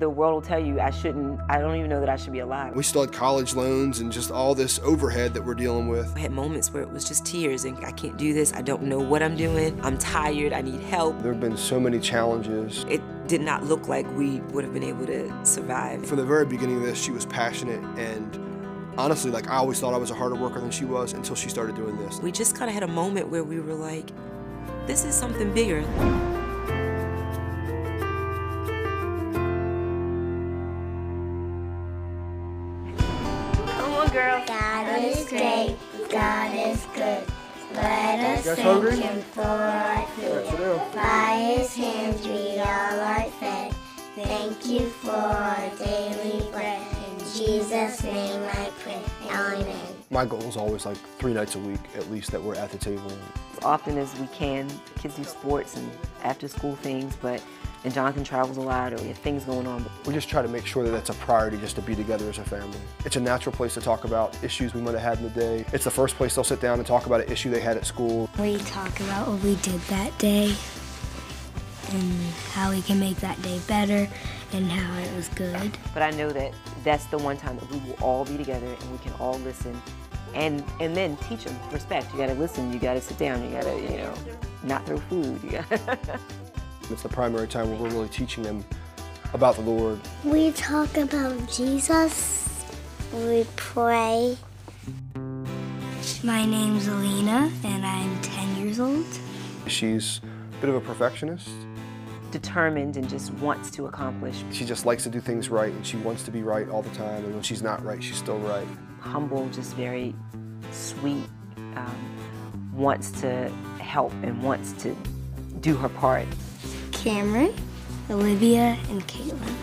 the world will tell you I shouldn't, I don't even know that I should be alive. We still had college loans and just all this overhead that we're dealing with. I had moments where it was just tears and I can't do this, I don't know what I'm doing, I'm tired, I need help. There have been so many challenges. It did not look like we would have been able to survive. From the very beginning of this, she was passionate and honestly, like I always thought I was a harder worker than she was until she started doing this. We just kind of had a moment where we were like, this is something bigger. Girl. God is great, God is good. Let us guys thank hungry? Him for our food. By His hands we all are fed. Thank you for our daily bread. In Jesus' name I pray. Amen. My goal is always like three nights a week at least that we're at the table. As often as we can, kids do sports and after school things, but and Jonathan travels a lot or we have things going on. We just try to make sure that that's a priority just to be together as a family. It's a natural place to talk about issues we might have had in the day. It's the first place they'll sit down and talk about an issue they had at school. We talk about what we did that day and how we can make that day better and how it was good. But I know that that's the one time that we will all be together and we can all listen and and then teach them respect. You gotta listen, you gotta sit down, you gotta, you know, not throw food. You gotta It's the primary time where we're really teaching them about the Lord. We talk about Jesus. We pray. My name's Alina and I'm 10 years old. She's a bit of a perfectionist. determined and just wants to accomplish. She just likes to do things right and she wants to be right all the time. And when she's not right, she's still right. Humble, just very sweet, um, wants to help and wants to do her part. Cameron, Olivia, and Caitlin.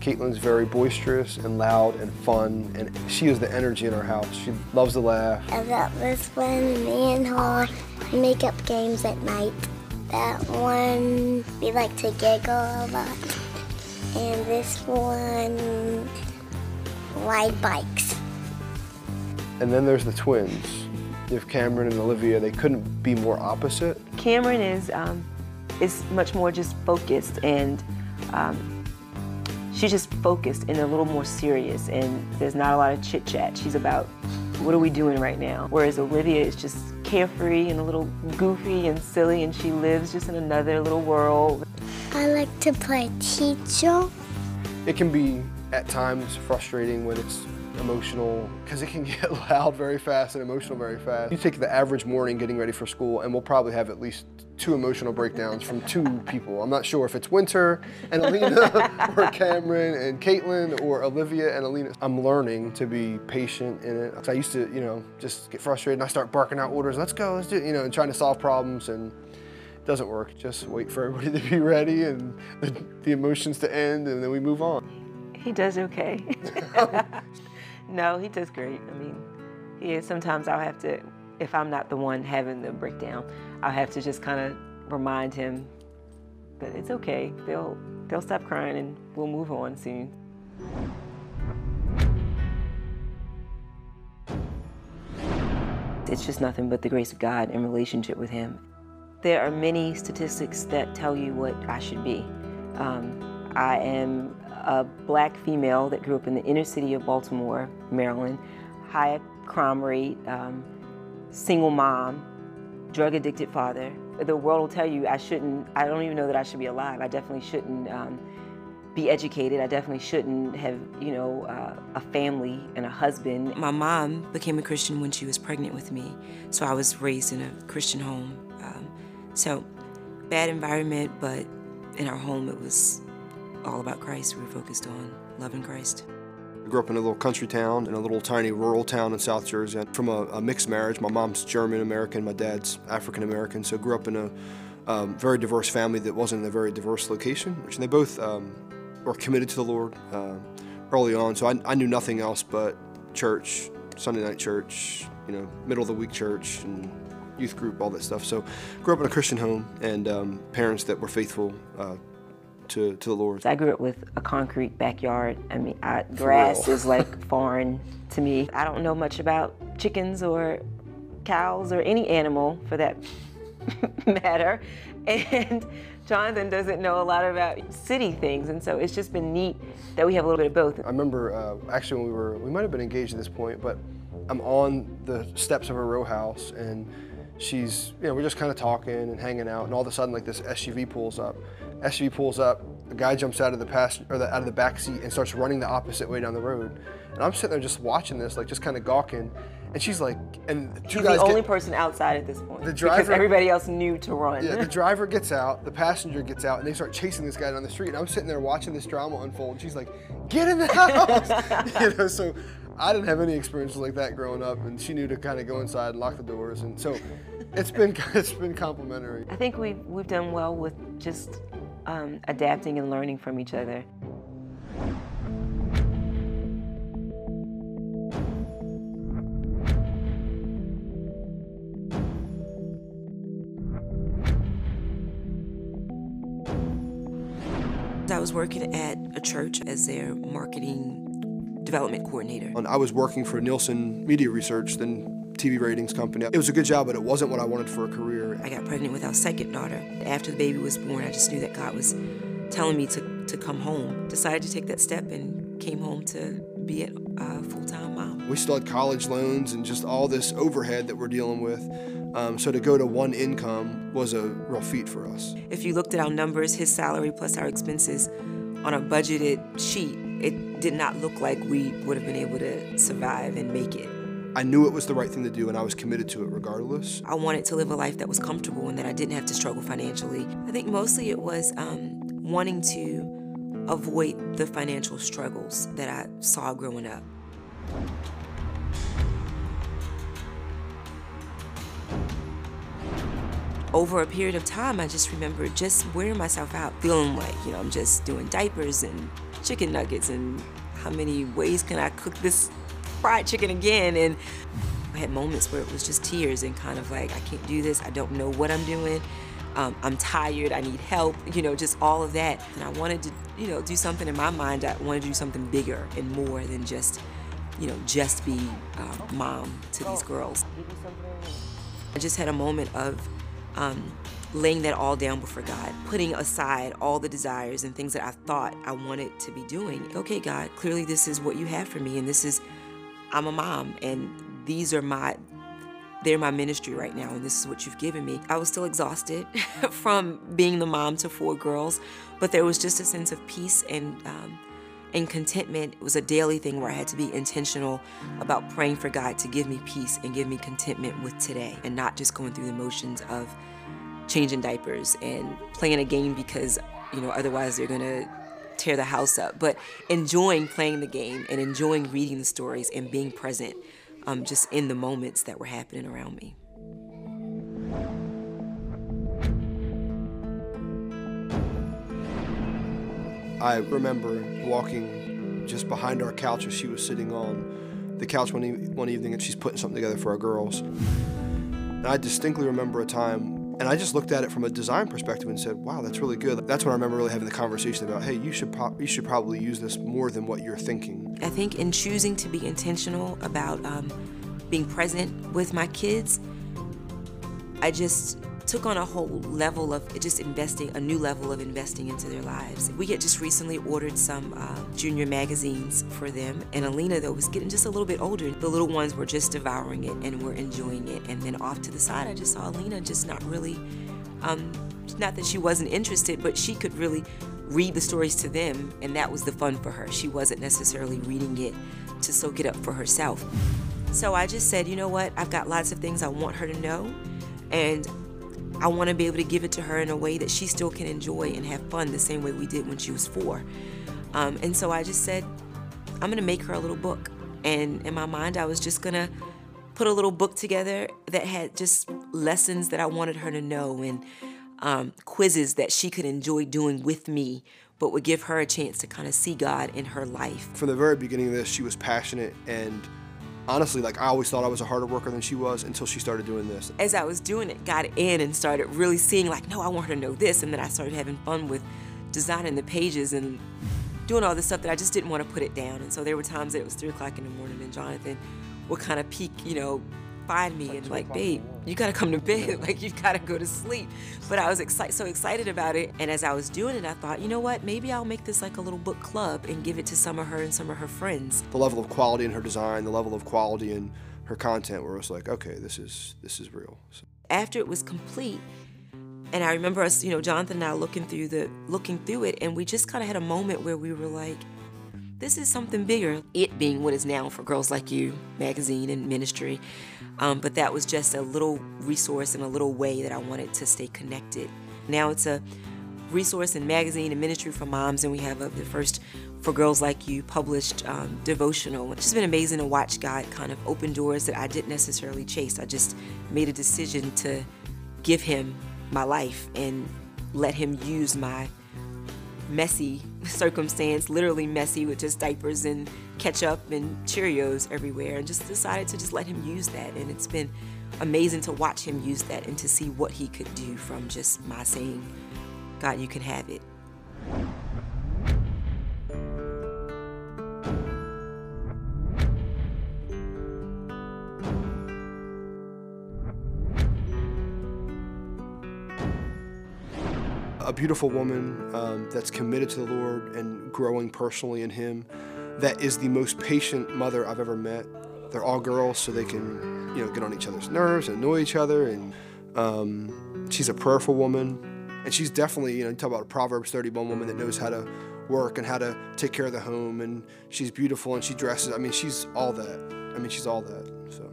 Caitlin's very boisterous and loud and fun, and she is the energy in our house. She loves to laugh. And that was when me and her make up games at night. That one, we like to giggle a lot. And this one, ride bikes. And then there's the twins. You have Cameron and Olivia. They couldn't be more opposite. Cameron is um, is much more just focused and um, she's just focused and a little more serious and there's not a lot of chit chat. She's about what are we doing right now? Whereas Olivia is just carefree and a little goofy and silly and she lives just in another little world. I like to play teacher. It can be at times frustrating when it's emotional because it can get loud very fast and emotional very fast. You take the average morning getting ready for school and we'll probably have at least two emotional breakdowns from two people. I'm not sure if it's Winter and Alina or Cameron and Caitlin or Olivia and Alina. I'm learning to be patient in it. I used to, you know, just get frustrated and I start barking out orders, let's go, let's do it, you know, and trying to solve problems and it doesn't work. Just wait for everybody to be ready and the, the emotions to end and then we move on. He does okay. no, he does great. I mean, he is. Sometimes I'll have to, if I'm not the one having the breakdown, I'll have to just kind of remind him that it's okay. They'll they'll stop crying and we'll move on soon. It's just nothing but the grace of God in relationship with Him. There are many statistics that tell you what I should be. Um, I am a black female that grew up in the inner city of Baltimore, Maryland, high crime rate, um, single mom, drug addicted father. The world will tell you I shouldn't, I don't even know that I should be alive. I definitely shouldn't um, be educated. I definitely shouldn't have, you know, uh, a family and a husband. My mom became a Christian when she was pregnant with me, so I was raised in a Christian home. Um, so, bad environment, but in our home it was all about Christ. We were focused on loving Christ. I grew up in a little country town, in a little tiny rural town in South Jersey. From a, a mixed marriage, my mom's German American, my dad's African American. So grew up in a um, very diverse family that wasn't in a very diverse location. Which they both um, were committed to the Lord uh, early on. So I, I knew nothing else but church, Sunday night church, you know, middle of the week church, and youth group, all that stuff. So grew up in a Christian home and um, parents that were faithful. Uh, to, to the Lord. I grew up with a concrete backyard. I mean, I, grass is like foreign to me. I don't know much about chickens or cows or any animal for that matter. And Jonathan doesn't know a lot about city things, and so it's just been neat that we have a little bit of both. I remember uh, actually when we were, we might have been engaged at this point, but I'm on the steps of a row house and she's, you know, we're just kind of talking and hanging out, and all of a sudden, like this SUV pulls up. SUV pulls up, a guy jumps out of the passenger or the, out of the back seat and starts running the opposite way down the road. And I'm sitting there just watching this, like just kind of gawking. And she's like, and two He's guys the only get, person outside at this point. The driver, because everybody else knew to run. Yeah, the driver gets out, the passenger gets out, and they start chasing this guy down the street. And I'm sitting there watching this drama unfold. And she's like, "Get in the house!" you know, so I didn't have any experiences like that growing up, and she knew to kind of go inside and lock the doors. And so it's been it's been complimentary. I think we've, we've done well with just um, adapting and learning from each other. I was working at a church as their marketing development coordinator. And I was working for Nielsen Media Research, then TV ratings company. It was a good job, but it wasn't what I wanted for a career. I got pregnant with our second daughter. After the baby was born, I just knew that God was telling me to, to come home. Decided to take that step and came home to be a uh, full-time mom. We still had college loans and just all this overhead that we're dealing with. Um, so to go to one income was a real feat for us. If you looked at our numbers, his salary plus our expenses on a budgeted sheet, it did not look like we would have been able to survive and make it. I knew it was the right thing to do, and I was committed to it regardless. I wanted to live a life that was comfortable and that I didn't have to struggle financially. I think mostly it was um, wanting to avoid the financial struggles that I saw growing up. Over a period of time, I just remember just wearing myself out, feeling like, you know, I'm just doing diapers and chicken nuggets and how many ways can I cook this fried chicken again? And I had moments where it was just tears and kind of like, I can't do this, I don't know what I'm doing. Um, I'm tired, I need help, you know, just all of that. And I wanted to, you know, do something in my mind. I wanted to do something bigger and more than just, you know, just be uh, mom to these girls. I just had a moment of um, laying that all down before God, putting aside all the desires and things that I thought I wanted to be doing. Okay, God, clearly this is what you have for me, and this is, I'm a mom, and these are my, they're my ministry right now, and this is what you've given me. I was still exhausted from being the mom to four girls, but there was just a sense of peace and um, and contentment. It was a daily thing where I had to be intentional about praying for God to give me peace and give me contentment with today, and not just going through the motions of changing diapers and playing a game because you know otherwise they're gonna tear the house up. But enjoying playing the game and enjoying reading the stories and being present um, just in the moments that were happening around me. I remember walking just behind our couch as she was sitting on the couch one, e- one evening and she's putting something together for our girls. And I distinctly remember a time, and I just looked at it from a design perspective and said, wow, that's really good. That's when I remember really having the conversation about, hey, you should, pro- you should probably use this more than what you're thinking. I think in choosing to be intentional about um, being present with my kids, I just took on a whole level of just investing, a new level of investing into their lives. We had just recently ordered some uh, junior magazines for them, and Alina, though, was getting just a little bit older. The little ones were just devouring it and were enjoying it. And then off to the side, I just saw Alina just not really, um, not that she wasn't interested, but she could really read the stories to them, and that was the fun for her. She wasn't necessarily reading it to soak it up for herself. So I just said, you know what? I've got lots of things I want her to know, and I want to be able to give it to her in a way that she still can enjoy and have fun the same way we did when she was four. Um, and so I just said, I'm going to make her a little book. And in my mind, I was just going to put a little book together that had just lessons that I wanted her to know and um, quizzes that she could enjoy doing with me, but would give her a chance to kind of see God in her life. From the very beginning of this, she was passionate and honestly, like I always thought I was a harder worker than she was until she started doing this. as I was doing it, got in and started really seeing like, no, I want her to know this, and then I started having fun with designing the pages and doing all this stuff that I just didn't want to put it down. And so there were times that it was three o'clock in the morning, and Jonathan would kind of peek, you know, find me and like, babe, you gotta come to bed. like you've gotta go to sleep. But I was excited, so excited about it. And as I was doing it, I thought, you know what? Maybe I'll make this like a little book club and give it to some of her and some of her friends. The level of quality in her design, the level of quality in her content, where it was like, okay, this is this is real. So. After it was complete, and I remember us, you know, Jonathan and I looking through the looking through it, and we just kind of had a moment where we were like, this is something bigger. It being what is now for Girls Like You magazine and ministry. Um, but that was just a little resource and a little way that I wanted to stay connected. Now it's a resource and magazine and ministry for moms, and we have a, the first For Girls Like You published um, devotional. It's just been amazing to watch God kind of open doors that I didn't necessarily chase. I just made a decision to give Him my life and let Him use my messy circumstance, literally messy with just diapers and ketchup and Cheerios everywhere, and just decided to just let him use that. And it's been amazing to watch him use that and to see what he could do from just my saying, God, you can have it. A beautiful woman um, that's committed to the Lord and growing personally in Him. That is the most patient mother I've ever met. They're all girls, so they can, you know, get on each other's nerves and annoy each other. And um, she's a prayerful woman, and she's definitely, you know, you talk about a Proverbs 31 woman that knows how to work and how to take care of the home, and she's beautiful and she dresses. I mean, she's all that. I mean, she's all that. So.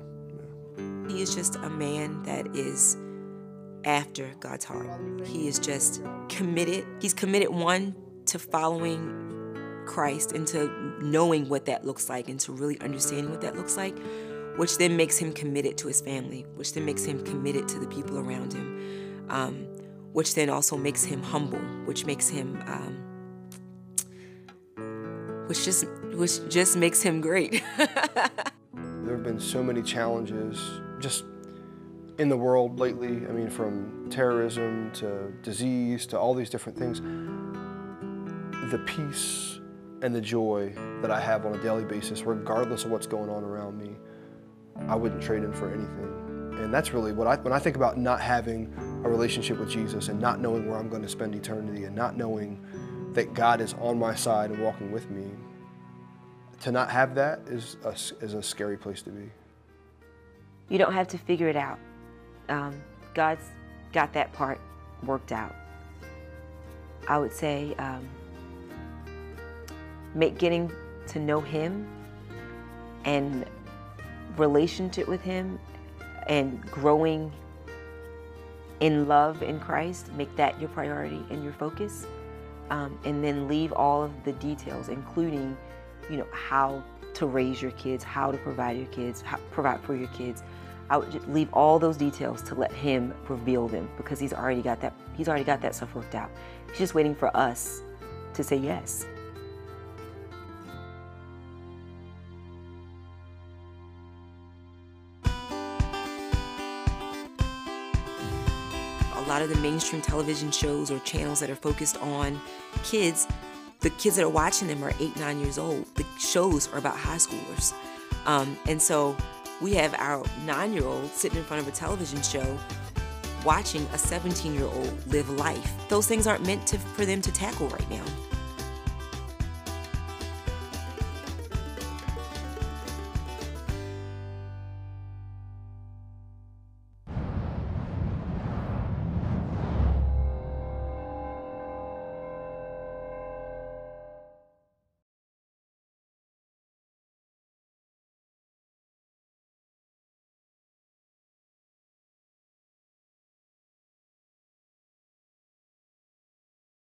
Yeah. He is just a man that is after God's heart. He is just committed. He's committed, one, to following Christ and to knowing what that looks like and to really understanding what that looks like, which then makes him committed to his family, which then makes him committed to the people around him, um, which then also makes him humble, which makes him. Um, which just which just makes him great. there have been so many challenges just in the world lately. I mean, from terrorism to disease to all these different things. The peace and the joy that I have on a daily basis, regardless of what's going on around me, I wouldn't trade in for anything. And that's really what I, when I think about not having a relationship with Jesus and not knowing where I'm going to spend eternity and not knowing that God is on my side and walking with me, to not have that is a, is a scary place to be. You don't have to figure it out um, God's got that part worked out. I would say um, make getting to know Him and relationship with Him and growing in love in Christ, make that your priority and your focus. Um, and then leave all of the details, including, you know, how to raise your kids, how to provide your kids, how, provide for your kids, I would just leave all those details to let him reveal them because he's already got that he's already got that stuff worked out. He's just waiting for us to say yes. A lot of the mainstream television shows or channels that are focused on kids, the kids that are watching them are eight, nine years old. The shows are about high schoolers. Um, and so we have our nine year old sitting in front of a television show watching a 17 year old live life. Those things aren't meant to, for them to tackle right now.